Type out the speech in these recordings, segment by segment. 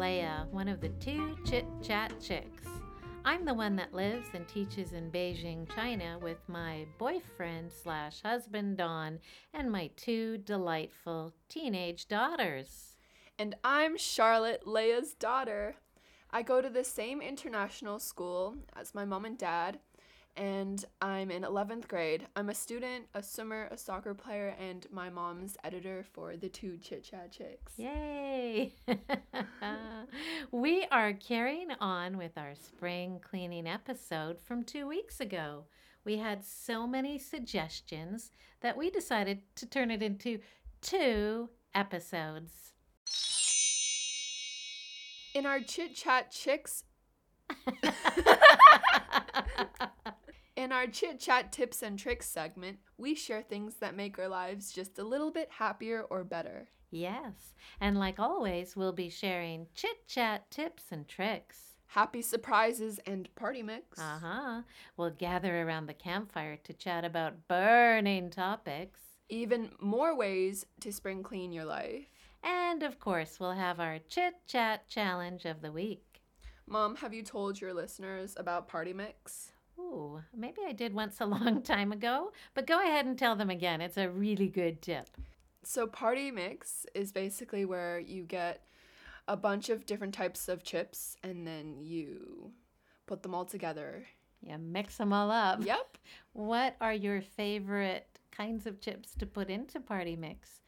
Leia, one of the two Chit Chat Chicks. I'm the one that lives and teaches in Beijing, China, with my boyfriend slash husband Don and my two delightful teenage daughters. And I'm Charlotte, Leia's daughter. I go to the same international school as my mom and dad, and I'm in 11th grade. I'm a student, a swimmer, a soccer player, and my mom's editor for the two Chit Chat Chicks. Yay! we are carrying on with our spring cleaning episode from two weeks ago. We had so many suggestions that we decided to turn it into two episodes. In our Chit Chat Chicks In our chit chat tips and tricks segment, we share things that make our lives just a little bit happier or better. Yes, and like always, we'll be sharing chit chat tips and tricks. Happy surprises and party mix. Uh huh. We'll gather around the campfire to chat about burning topics. Even more ways to spring clean your life. And of course, we'll have our chit chat challenge of the week. Mom, have you told your listeners about Party Mix? Ooh, maybe I did once a long time ago, but go ahead and tell them again. It's a really good tip. So, Party Mix is basically where you get a bunch of different types of chips and then you put them all together. Yeah, mix them all up. Yep. What are your favorite kinds of chips to put into Party Mix?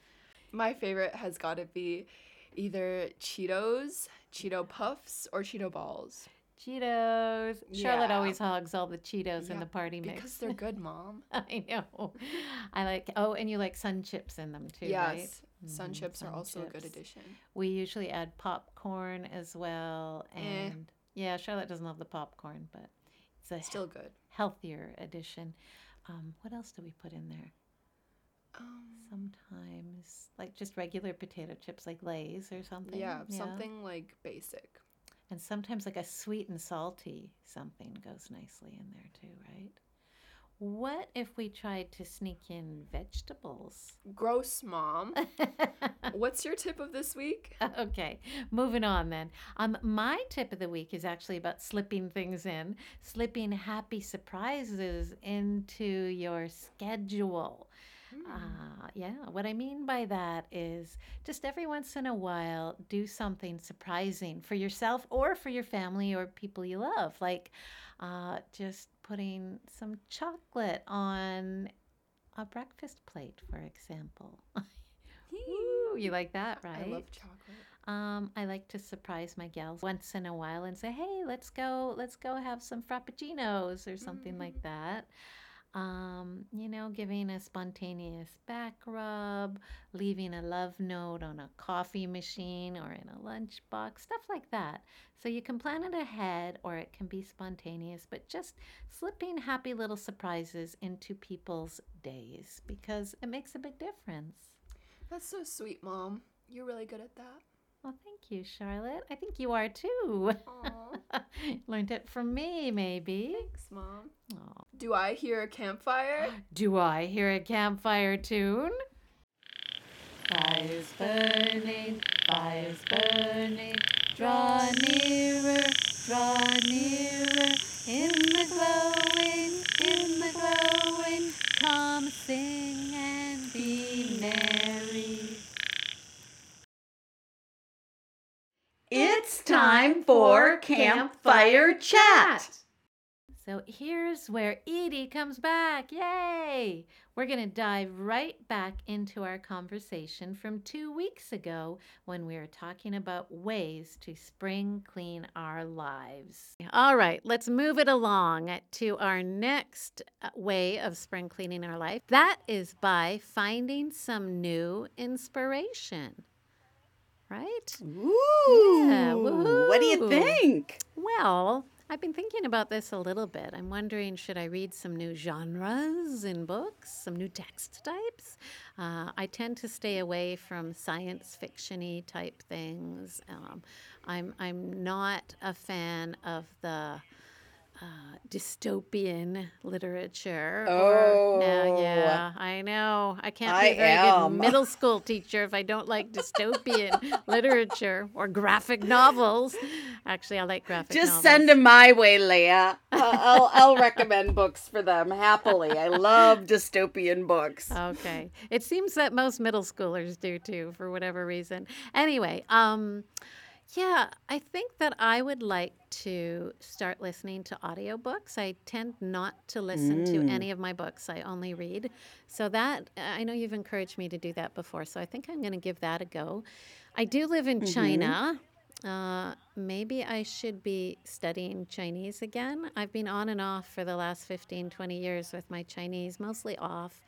My favorite has got to be either Cheetos, Cheeto Puffs, or Cheeto Balls. Cheetos. Charlotte Yeah. always hogs all the Cheetos in the party mix. Because they're good, Mom. I know. I like. Oh, and you like sun chips in them too, right? yes. Sun Mhm, chips are sun also a good addition. We usually add popcorn as well, Eh. and yeah, Charlotte doesn't love the popcorn, but it's a Still good. healthier addition. Um, what else do we put in there? Um, Sometimes, like just regular potato chips, like Lay's or something. yeah, something like basic. And sometimes, like a sweet and salty something goes nicely in there too, right? What if we tried to sneak in vegetables? Gross, Mom. What's your tip of this week? okay, moving on then. Um, my tip of the week is actually about slipping things in, slipping happy surprises into your schedule. Uh, yeah, what I mean by that is just every once in a while do something surprising for yourself or for your family or people you love. Like uh, just putting some chocolate on a breakfast plate, for example. Ooh, you like that, right? I love chocolate. Um, I like to surprise my gals once in a while and say, "Hey, let's go, let's go have some frappuccinos or something like that." Um, you know, giving a spontaneous back rub, leaving a love note on a coffee machine or in a lunchbox, stuff like that. So you can plan it ahead or it can be spontaneous, but just slipping happy little surprises into people's days because it makes a big difference. That's so sweet, Mom. You're really good at that. Well, thank you, Charlotte. I think you are too. Learned it from me, maybe. Thanks, Mom. Aw. Do I hear a campfire? Do I hear a campfire tune? Fires burning, fires burning, draw nearer, draw nearer, in the glowing, in the glowing, come sing and be merry. It's time for Campfire Chat. So here's where Edie comes back. Yay! We're going to dive right back into our conversation from two weeks ago when we were talking about ways to spring clean our lives. All right, let's move it along to our next uh, way of spring cleaning our life. That is by finding some new inspiration. Right? Ooh. Yeah, what do you think? Well, I've been thinking about this a little bit. I'm wondering should I read some new genres in books, some new text types? Uh, I tend to stay away from science fictiony type things. Um, I'm I'm not a fan of the uh, dystopian literature. Oh. Or, yeah, I know. I can't be I a very am. good middle school teacher if I don't like dystopian literature or graphic novels. Actually, I like graphic novels. Just novels. send them my way, Leah. I'll I'll recommend books for them happily. I love dystopian books. Okay. It seems that most middle schoolers do too, for whatever reason. Anyway, um, yeah, I think that I would like to start listening to audiobooks. I tend not to listen to any of my books, I only read. So, that, I know you've encouraged me to do that before, so I think I'm going to give that a go. I do live in China. Uh, maybe I should be studying Chinese again. I've been on and off for the last 15, 20 years with my Chinese, mostly off.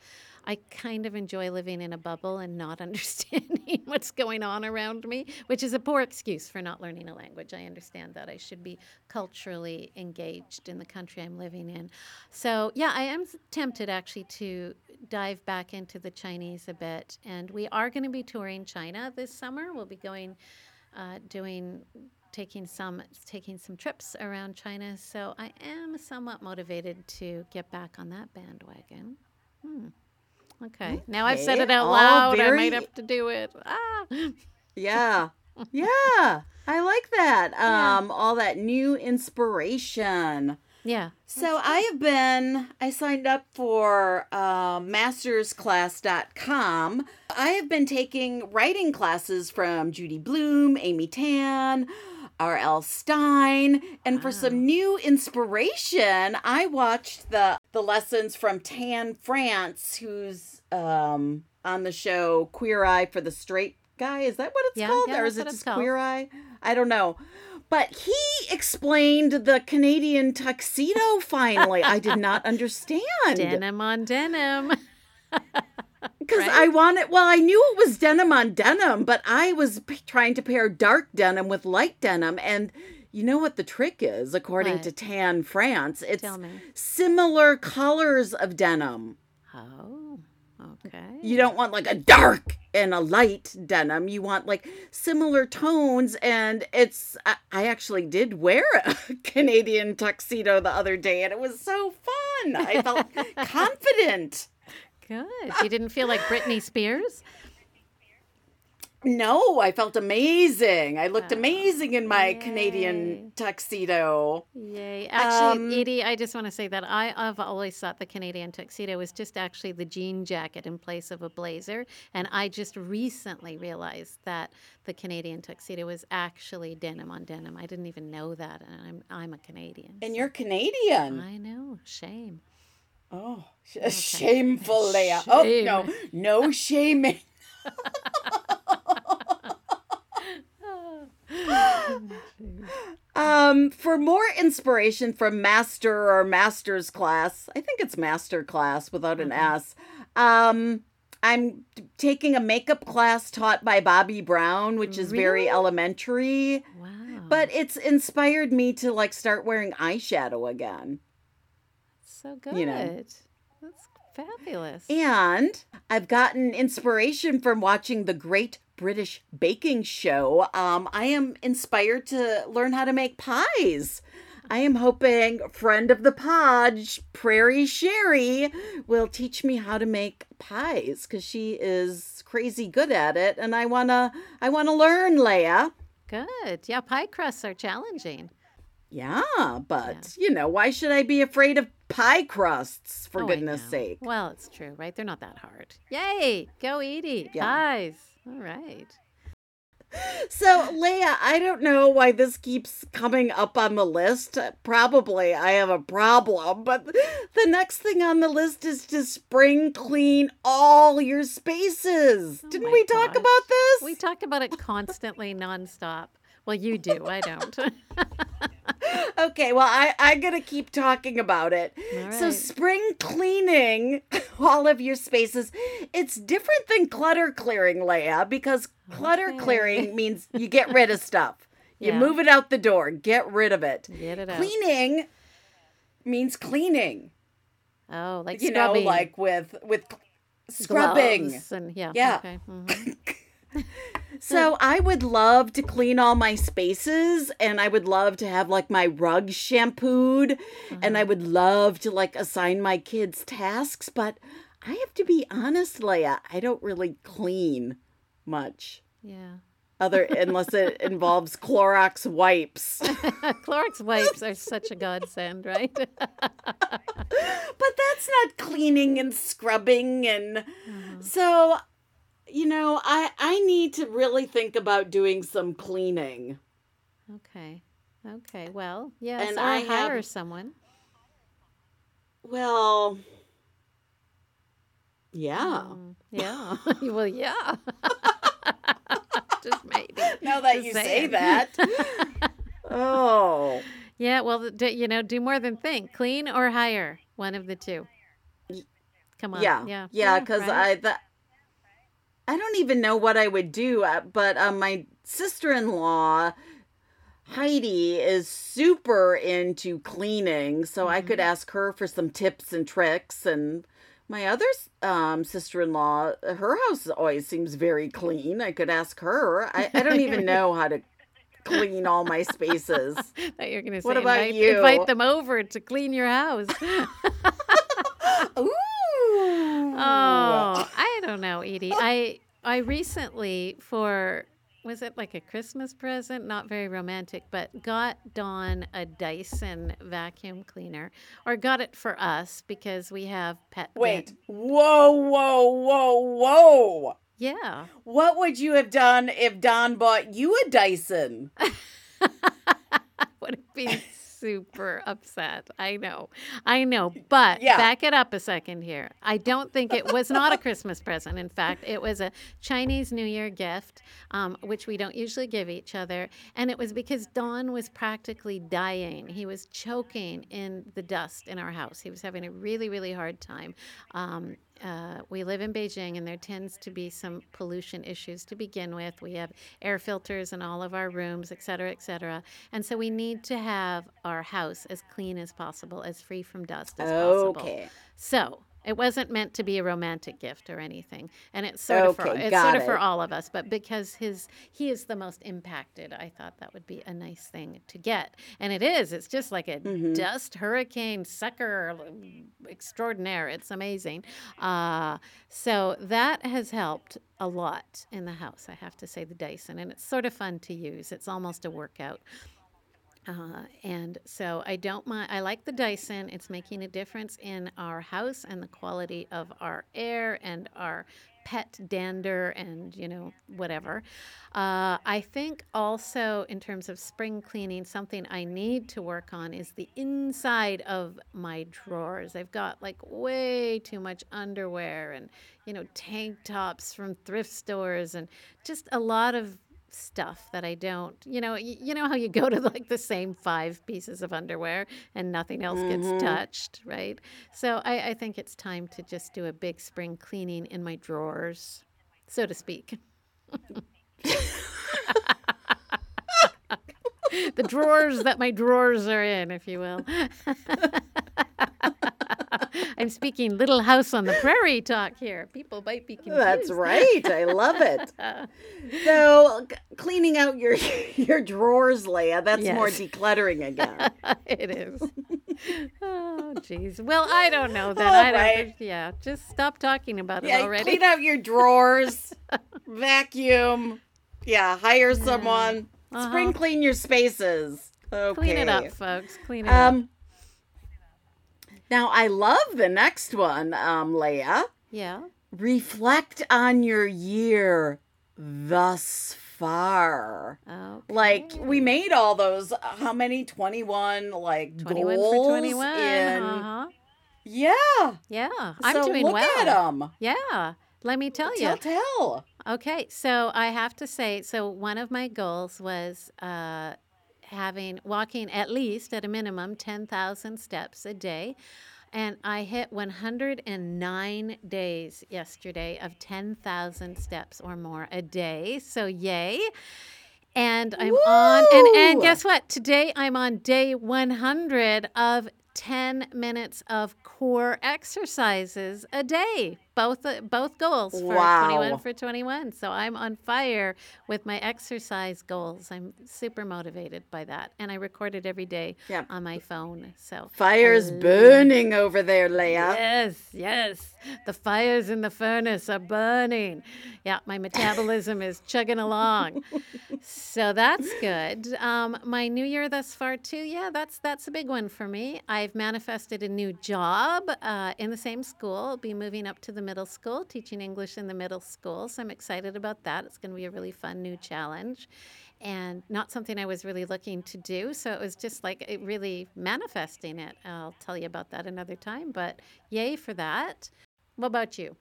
I kind of enjoy living in a bubble and not understanding what's going on around me, which is a poor excuse for not learning a language. I understand that. I should be culturally engaged in the country I'm living in. So, yeah, I am tempted actually to dive back into the Chinese a bit. And we are going to be touring China this summer. We'll be going, uh, doing taking some taking some trips around China. So I am somewhat motivated to get back on that bandwagon. Hmm. Okay. Now I've said it out all loud. I very- might have to do it. Ah. Yeah. Yeah. I like that. Yeah. Um, all that new inspiration. Yeah. So I have been, I signed up for uh, mastersclass.com. I have been taking writing classes from Judy Blume, Amy Tan, R.L. Stine, and for some new inspiration, I watched the the lessons from Tan France, who's um, on the show Queer Eye for the Straight Guy. Is that what it's Yeah, called, yeah, or is it just. Queer Eye? I don't know. But he explained the Canadian tuxedo finally. I did not understand. Denim on denim. Because right? I wanted, well, I knew it was denim on denim, but I was p- trying to pair dark denim with light denim. And you know what the trick is, according What? to Tan France? It's similar colors of denim. Oh. Okay. You don't want like a dark and a light denim. You want like similar tones. And it's, I, I actually did wear a Canadian tuxedo the other day, and it was so fun. I felt confident. Good. You didn't feel like Britney Spears? No, I felt amazing. I looked Oh, amazing in my yay. Canadian tuxedo. Yay. Actually, Um, Edie, I just want to say that I, I've always thought the Canadian tuxedo was just actually the jean jacket in place of a blazer. And I just recently realized that the Canadian tuxedo was actually denim on denim. I didn't even know that. And I'm, I'm a Canadian. And so you're Canadian. I know. Shame. Oh, sh- shameful, Leah. Oh, no, no shaming. Um, for more inspiration from Master or Master's class, I think it's Master class without an S. Um, I'm t- taking a makeup class taught by Bobbi Brown, which is very elementary, Wow. but it's inspired me to like start wearing eyeshadow again. So good. you know. That's fabulous. And I've gotten inspiration from watching the Great British Baking Show. Um, I am inspired to learn how to make pies. I am hoping friend of the podge, Prairie Sherry, will teach me how to make pies because she is crazy good at it, and I wanna, I wanna learn, Leia. Good. Yeah, pie crusts are challenging. Yeah, but you know, why should I be afraid of pie crusts? For Oh, goodness sake. Well, it's true, right? They're not that hard. Yay! Go Edie. Yeah. Pies. All right. So, Leia, I don't know why this keeps coming up on the list. Probably I have a problem, but the next thing on the list is to spring clean all your spaces. Oh Didn't we talk gosh. about this? We talk about it constantly, nonstop. Well, you do. I don't. okay, well, I, I'm going to keep talking about it. All So, spring cleaning all of your spaces, it's different than clutter clearing, Leia, because clutter Okay. clearing means you get rid of stuff. You Yeah. move it out the door, get rid of it. Get it out. Cleaning means cleaning. Oh, like you scrubbing. know, like with with scrubbing. gloves and yeah. Yeah. Okay. mhm. So I would love to clean all my spaces and I would love to have like my rug shampooed and I Uh-huh. would love to like assign my kids tasks, but I have to be honest, Leia, I don't really clean much. Yeah. Other unless it involves Clorox wipes. Clorox wipes are such a godsend, right? But that's not cleaning and scrubbing and Uh-huh. so you know, I I need to really think about doing some cleaning. okay. Okay. Well, yes, And or I hire have- someone. Well, yeah. Mm, yeah. well, yeah. Just maybe. Now that Just you say that. oh. Yeah. Well, d- you know, do more than think. Clean or hire. One of the two. Come on. Yeah. Yeah. Yeah, cuz right? I that I don't even know what I would do, uh, but um, my sister-in-law Heidi is super into cleaning, so I could ask her for some tips and tricks and my other um, sister-in-law, her house always seems very clean. I could ask her. I, I don't even know how to clean all my spaces. Thought you were going to say What about invite, you? invite them over to clean your house. Ooh. Oh, I don't know, Edie. I I recently for was it like a Christmas present? Not very romantic, but got Don a Dyson vacuum cleaner, or got it for us because we have pet. Wait. Whoa, whoa, whoa, whoa. Yeah. What would you have done if Don bought you a Dyson? would have been super upset. I know. I know. But Yeah. back it up a second here. I don't think it was not a Christmas present. In fact, it was a Chinese New Year gift, um, which we don't usually give each other. And it was because Don was practically dying. He was choking in the dust in our house. He was having a really, really hard time. Um, uh, we live in Beijing, and there tends to be some pollution issues to begin with. We have air filters in all of our rooms, et cetera, et cetera. And so we need to have our house as clean as possible, as free from dust as possible. Okay. So it wasn't meant to be a romantic gift or anything, and it's sort of for Okay, it's sort of for all of us. But because his he is the most impacted, I thought that would be a nice thing to get, and it is. It's just like a Mm-hmm. dust hurricane sucker extraordinaire. It's amazing. Uh, so that has helped a lot in the house. I have to say the Dyson, and it's sort of fun to use. It's almost a workout. Uh, and so I don't mind. I like the Dyson. It's making a difference in our house and the quality of our air and our pet dander and you know whatever. Uh, I think also in terms of spring cleaning, something I need to work on is the inside of my drawers. I've got like way too much underwear and you know tank tops from thrift stores and just a lot of stuff that I don't, you know, y- you know how you go to like the same five pieces of underwear and nothing else gets mm-hmm. touched, right? So I, I think it's time to just do a big spring cleaning in my drawers, so to speak. the drawers that my drawers are in, if you will. I'm speaking Little House on the Prairie talk here. People might be confused. That's right. I love it. So c- cleaning out your your drawers, Leah, that's more decluttering again. it is. oh, jeez. Well, I don't know that. All oh, I don't. right. Yeah, just stop talking about it yeah, already. clean out your drawers, vacuum. Yeah, hire someone. Spring uh-huh. clean your spaces. Okay. Clean it up, folks. Clean it um, up. Now I love the next one, um, Leia. Yeah. Reflect on your year thus far. Okay. Like we made all those uh, how many 21 like 21 goals for 21. in Uh-huh. Yeah. Yeah. I'm doing look well. at them. Yeah. Let me tell you. Tell tell. Okay, so I have to say, so one of my goals was uh, having walking at least at a minimum ten thousand steps a day, and I hit one hundred and nine days yesterday of ten thousand steps or more a day. So yay! And I'm on, and and guess what? Today I'm on day one hundred of ten minutes of core exercises a day. Both uh, both goals for Wow. 21 for 21. So I'm on fire with my exercise goals. I'm super motivated by that, and I record it every day Yep. on my phone. So Fire's burning over there, Leia. Yes, yes. The fires in the furnace are burning. Yeah, my metabolism is chugging along. So that's good. Um, my new year thus far too. Yeah, that's that's a big one for me. I've manifested a new job uh, in the same school. I'll be moving up to the middle school, teaching English in the middle school. So I'm excited about that. It's going to be a really fun new challenge. And not something I was really looking to do. So it was just like it really manifesting it. I'll tell you about that another time. But yay for that. What about you?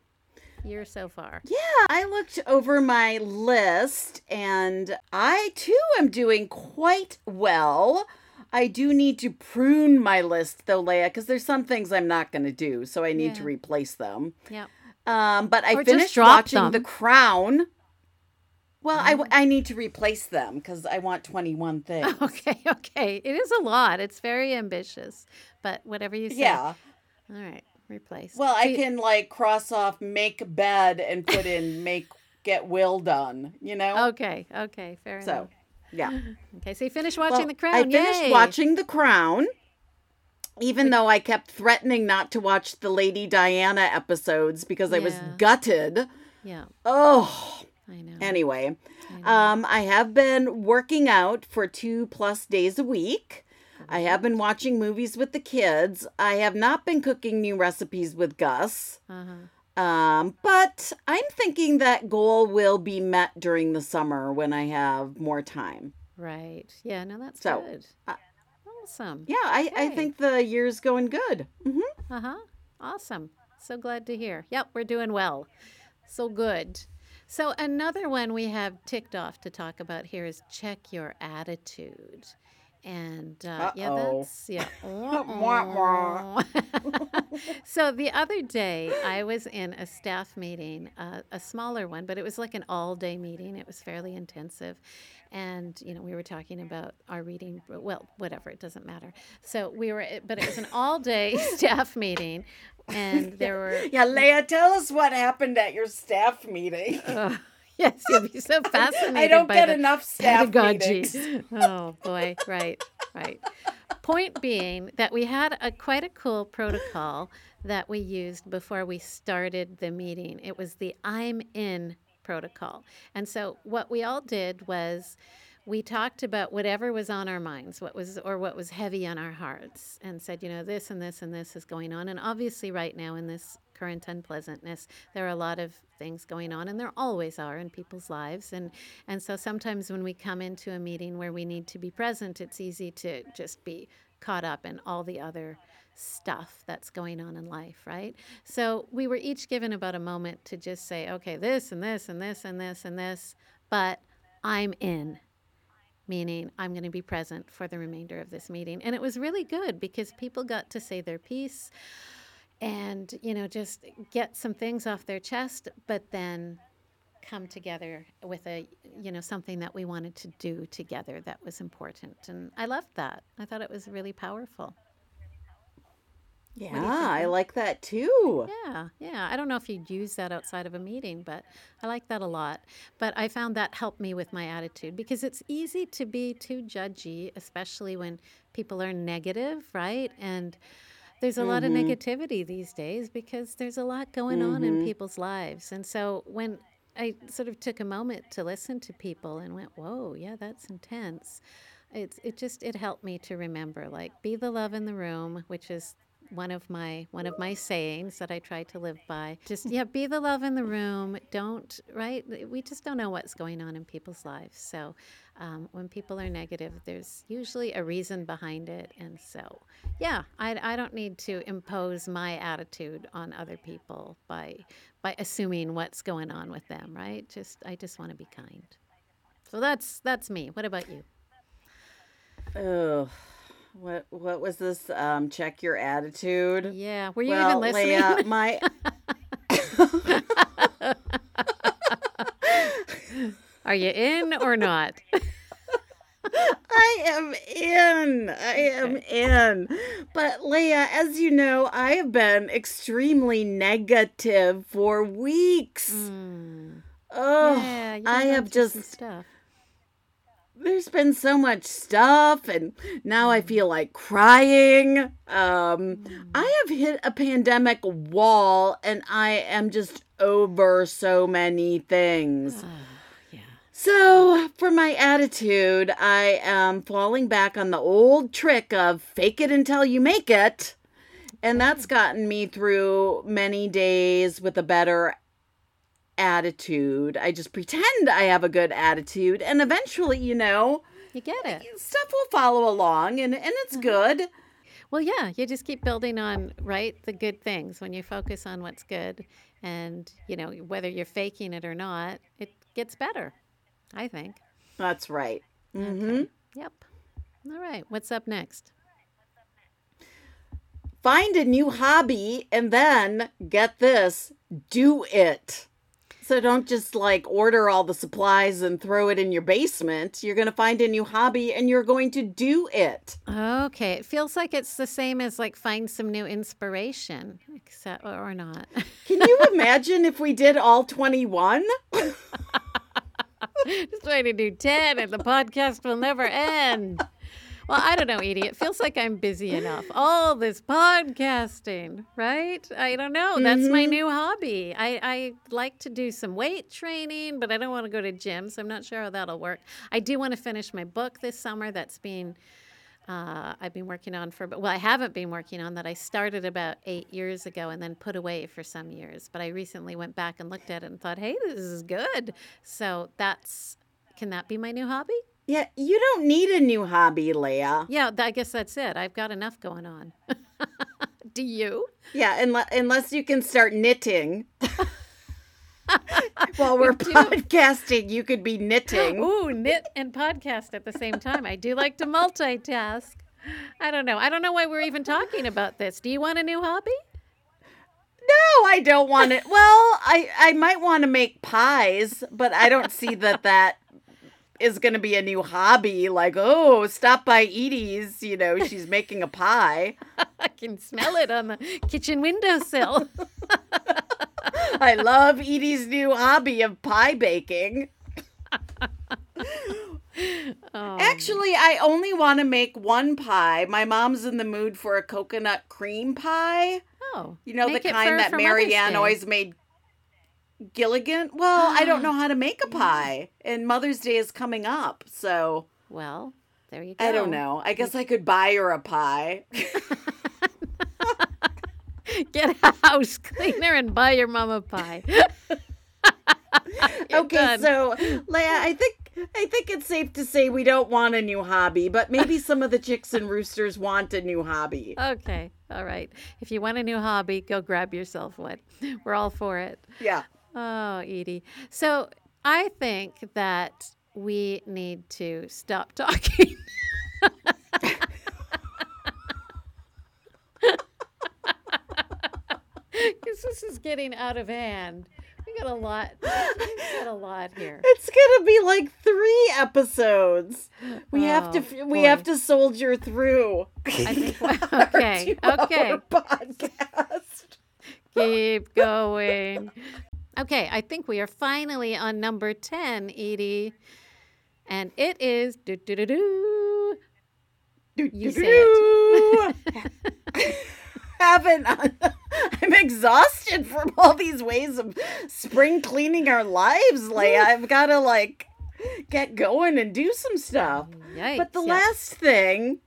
Year so far. Yeah, I looked over my list and I too am doing quite well. I do need to prune my list though, Leia, because there's some things I'm not going to do, so I need to replace them. Yeah. Um, but I Or finished watching them. The Crown. Well, I, I need to replace them because I want 21 things. Okay, okay. It is a lot. It's very ambitious. But whatever you say. Yeah. All right. Replace. Well, I can like cross off make bed and put in make get will done, you know? Okay, okay. Fair So, enough. So, yeah. Okay, so you finished watching Well, The Crown. I finished Yay. watching The Crown, even though I kept threatening not to watch the Lady Diana episodes because I was gutted. Yeah, Oh, I know. anyway, I know. um, I have been working out for two plus days a week. I have been watching movies with the kids. I have not been cooking new recipes with Gus. uh-huh. Um, but I'm thinking that goal will be met during the summer when I have more time. Right. Yeah, no, that's So, good. uh, awesome. Yeah, I, I think the year's going good. hmm Uh huh. Awesome. So glad to hear. Yep, we're doing well. So good. So, another one we have ticked off to talk about here is check your attitude. And uh, yeah, that's, yeah. So, the other day I was in a staff meeting, uh, a smaller one, but it was like an all day meeting. It was fairly intensive. And, you know, we were talking about our reading, well, whatever, it doesn't matter. So, we were, but it was an all day staff meeting. And there were Yeah, Leah, tell us what happened at your staff meeting. Yes, you'll be so fascinated. I don't get enough staff pedagogy. meetings. oh boy, right, right. Point being that we had a quite a cool protocol that we used before we started the meeting. It was the I'm in protocol. And so what we all did was we talked about whatever was on our minds, what was or what was heavy on our hearts, and said, you know, this and this and this is going on. And obviously, right now in this current unpleasantness, there are a lot of things going on, and there always are in people's lives. And and so sometimes when we come into a meeting where we need to be present, it's easy to just be caught up in all the other stuff that's going on in life, right? So we were each given about a moment to just say, okay, this and this and this and this and this, but I'm in meaning I'm going to be present for the remainder of this meeting. And it was really good because people got to say their piece and, you know, just get some things off their chest, but then come together with a, you know, something that we wanted to do together that was important. And I loved that. I thought it was really powerful. Yeah, I like that too. Yeah, yeah. I don't know if you'd use that outside of a meeting, but I like that a lot. But I found that helped me with my attitude because it's easy to be too judgy, especially when people are negative, right? And there's a lot of mm-hmm. negativity these days because there's a lot going on in mm-hmm. people's lives. And so when I sort of took a moment to listen to people and went, "Whoa, yeah, that's intense." It's it just it helped me to remember like be the love in the room, which is one of my one of my sayings that I try to live by. Just yeah, be the love in the room. Don't right. We just don't know what's going on in people's lives. So um, when people are negative, there's usually a reason behind it. And so yeah, I, I don't need to impose my attitude on other people by by assuming what's going on with them. Right. Just I just want to be kind. So that's that's me. What about you? Ugh. What what was this? Um, check your attitude. Yeah. Were you well, even listening? Leia, my Are you in or not? I am in. I am in. But Leah, as you know, I have been extremely negative for weeks. Mm. Oh, yeah, I have going through some just stuff. There's been so much stuff and now I feel like crying. Um I have hit a pandemic wall and I am just over so many things. Ah, yeah. So, for my attitude, I am falling back on the old trick of fake it until you make it. And that's gotten me through many days with a better attitude. I just pretend I have a good attitude, and eventually, you know, You get it. stuff will follow along and, and it's good. Well, yeah, you just keep building on, right? The good things. When you focus on what's good and, you know, whether you're faking it or not, it gets better, I think. That's right. hmm Yep. All right. What's up next? Find a new hobby and then get this, do it. So don't just like order all the supplies and throw it in your basement. You're going to find a new hobby and you're going to do it. Okay. It feels like it's the same as like find some new inspiration, except or not. Can you imagine if we did all 21? Just trying to do 10 and the podcast will never end. Well, I don't know, Edie. It feels like I'm busy enough. All this podcasting, right? I don't know. That's my new hobby. I, I like to do some weight training, but I don't want to go to gym, so I'm not sure how that'll work. I do want to finish my book this summer. That's being uh, I've been working on for, well, I haven't been working on that. I started about eight years ago and then put away for some years. But I recently went back and looked at it and thought, hey, this is good. So that's, can that be my new hobby? Yeah, you don't need a new hobby, Leah. Yeah, I guess that's it. I've got enough going on. Do you? Yeah, unless, unless you can start knitting. While we're podcasting, you could be knitting. Ooh, knit and podcast at the same time. I do like to multitask. I don't know. I don't know why we're even talking about this. Do you want a new hobby? No, I don't want it. Well, I I might want to make pies, but I don't see that that is going to be a new hobby. Like, oh, stop by Edie's. You know, she's making a pie. I can smell it on the kitchen windowsill. I love Edie's new hobby of pie baking. Oh, Actually, I only want to make one pie. My mom's in the mood for a coconut cream pie. oh, You know, the kind that Mary Ann always made Gilligan. Well, I don't know how to make a pie, and Mother's Day is coming up, so Well, there you go. I don't know. I guess I could buy her a pie. Get a house cleaner and buy your mama pie. Okay, done. so Leah, I think I think it's safe to say we don't want a new hobby, but maybe some of the chicks and roosters want a new hobby. Okay. All right. If you want a new hobby, go grab yourself one. We're all for it. Yeah. Oh, Edie. So I think that we need to stop talking. Because this is getting out of hand. We got a lot. We got a lot here. It's gonna be like three episodes. We have to. Oh, We boy. have to soldier through. I think. Okay. Okay. Podcast. Keep going. Okay, I think we are finally on number 10, Edie. And it is do do do do. You say it. Haven't I'm exhausted from all these ways of spring cleaning our lives, Leia. I've got to like get going and do some stuff. Mm, yikes. But the yeah. last thing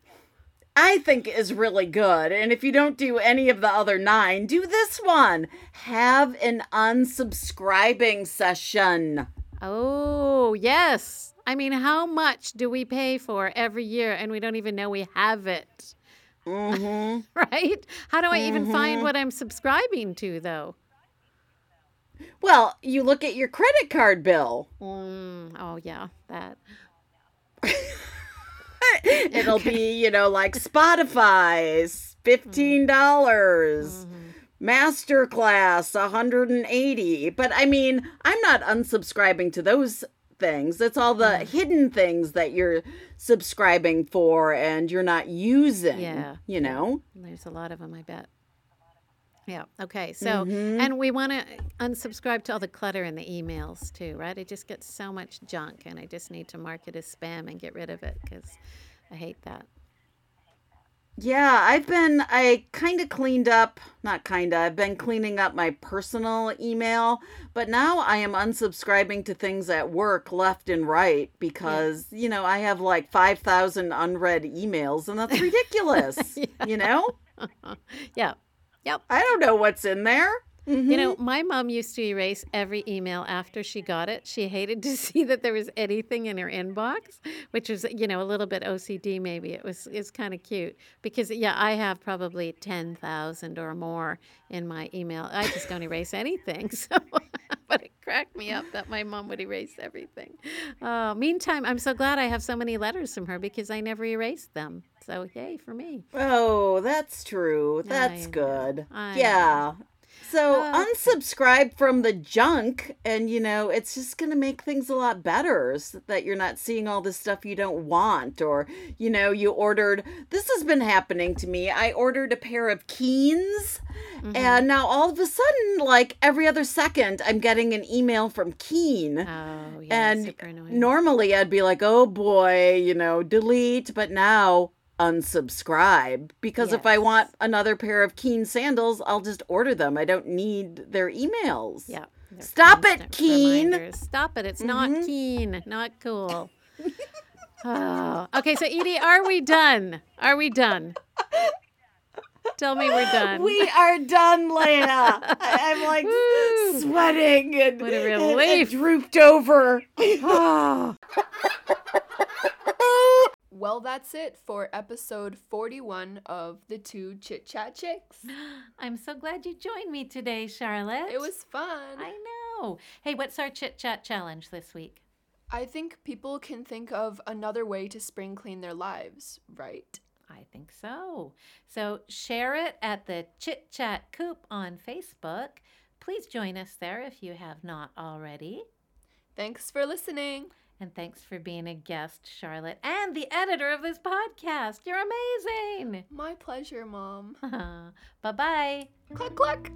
I think is really good, and if you don't do any of the other nine, do this one. Have an unsubscribing session. Oh, yes. I mean, how much do we pay for every year and we don't even know we have it? hmm Right? How do I even Mm-hmm. find what I'm subscribing to, though? Well, you look at your credit card bill. Mm, oh, yeah, that. It'll be, you know, like Spotify's $15, dollars Masterclass 180. But I mean, I'm not unsubscribing to those things. It's all the mm-hmm. hidden things that you're subscribing for and you're not using. Yeah, You know? There's a lot of them, I bet. Yeah. Okay. So, mm-hmm. and we want to unsubscribe to all the clutter in the emails too, right? I just get so much junk, and I just need to mark it as spam and get rid of it because I hate that. Yeah, I've been, I kind of cleaned up, not kind of, I've been cleaning up my personal email, but now I am unsubscribing to things at work left and right because, you know, I have like 5,000 unread emails and that's ridiculous, you know? Yeah. Yep. I don't know what's in there. You know, my mom used to erase every email after she got it. She hated to see that there was anything in her inbox, which was, you know, a little bit OCD maybe. It was it's kind of cute because yeah, I have probably 10,000 or more in my email. I just don't erase anything. So but it cracked me up that my mom would erase everything. Uh, meantime, I'm so glad I have so many letters from her because I never erased them. So yay for me. Oh, that's true. That's know. good. I yeah. So Uh, unsubscribe from the junk, and you know, it's just going to make things a lot better so that you're not seeing all this stuff you don't want. Or, you know, you ordered, this has been happening to me. I ordered a pair of Keens, Mm-hmm. and now all of a sudden, like every other second, I'm getting an email from Keen. Oh, yeah, and normally I'd be like, oh boy, you know, delete, but now unsubscribe because if I want another pair of Keen sandals, I'll just order them. I don't need their emails. Yeah. Stop it, Keen. reminders. Stop it. It's not Mhm. keen. Not cool. oh. Okay, so Edie, are we done? Are we done? Tell me we're done. We are done, Leia. I- I'm like Woo. sweating and, What a and- and drooped over. Oh. Well, that's it for episode 41 of the Two Chit Chat Chicks. I'm so glad you joined me today, Charlotte. It was fun. I know. Hey, what's our chit chat challenge this week? I think people can think of another way to spring clean their lives, right? I think so. So share it at the Chit Chat Coop on Facebook. Please join us there if you have not already. Thanks for listening. And thanks for being a guest, Charlotte, and the editor of this podcast. You're amazing. My pleasure, Mom. bye bye. cluck, cluck.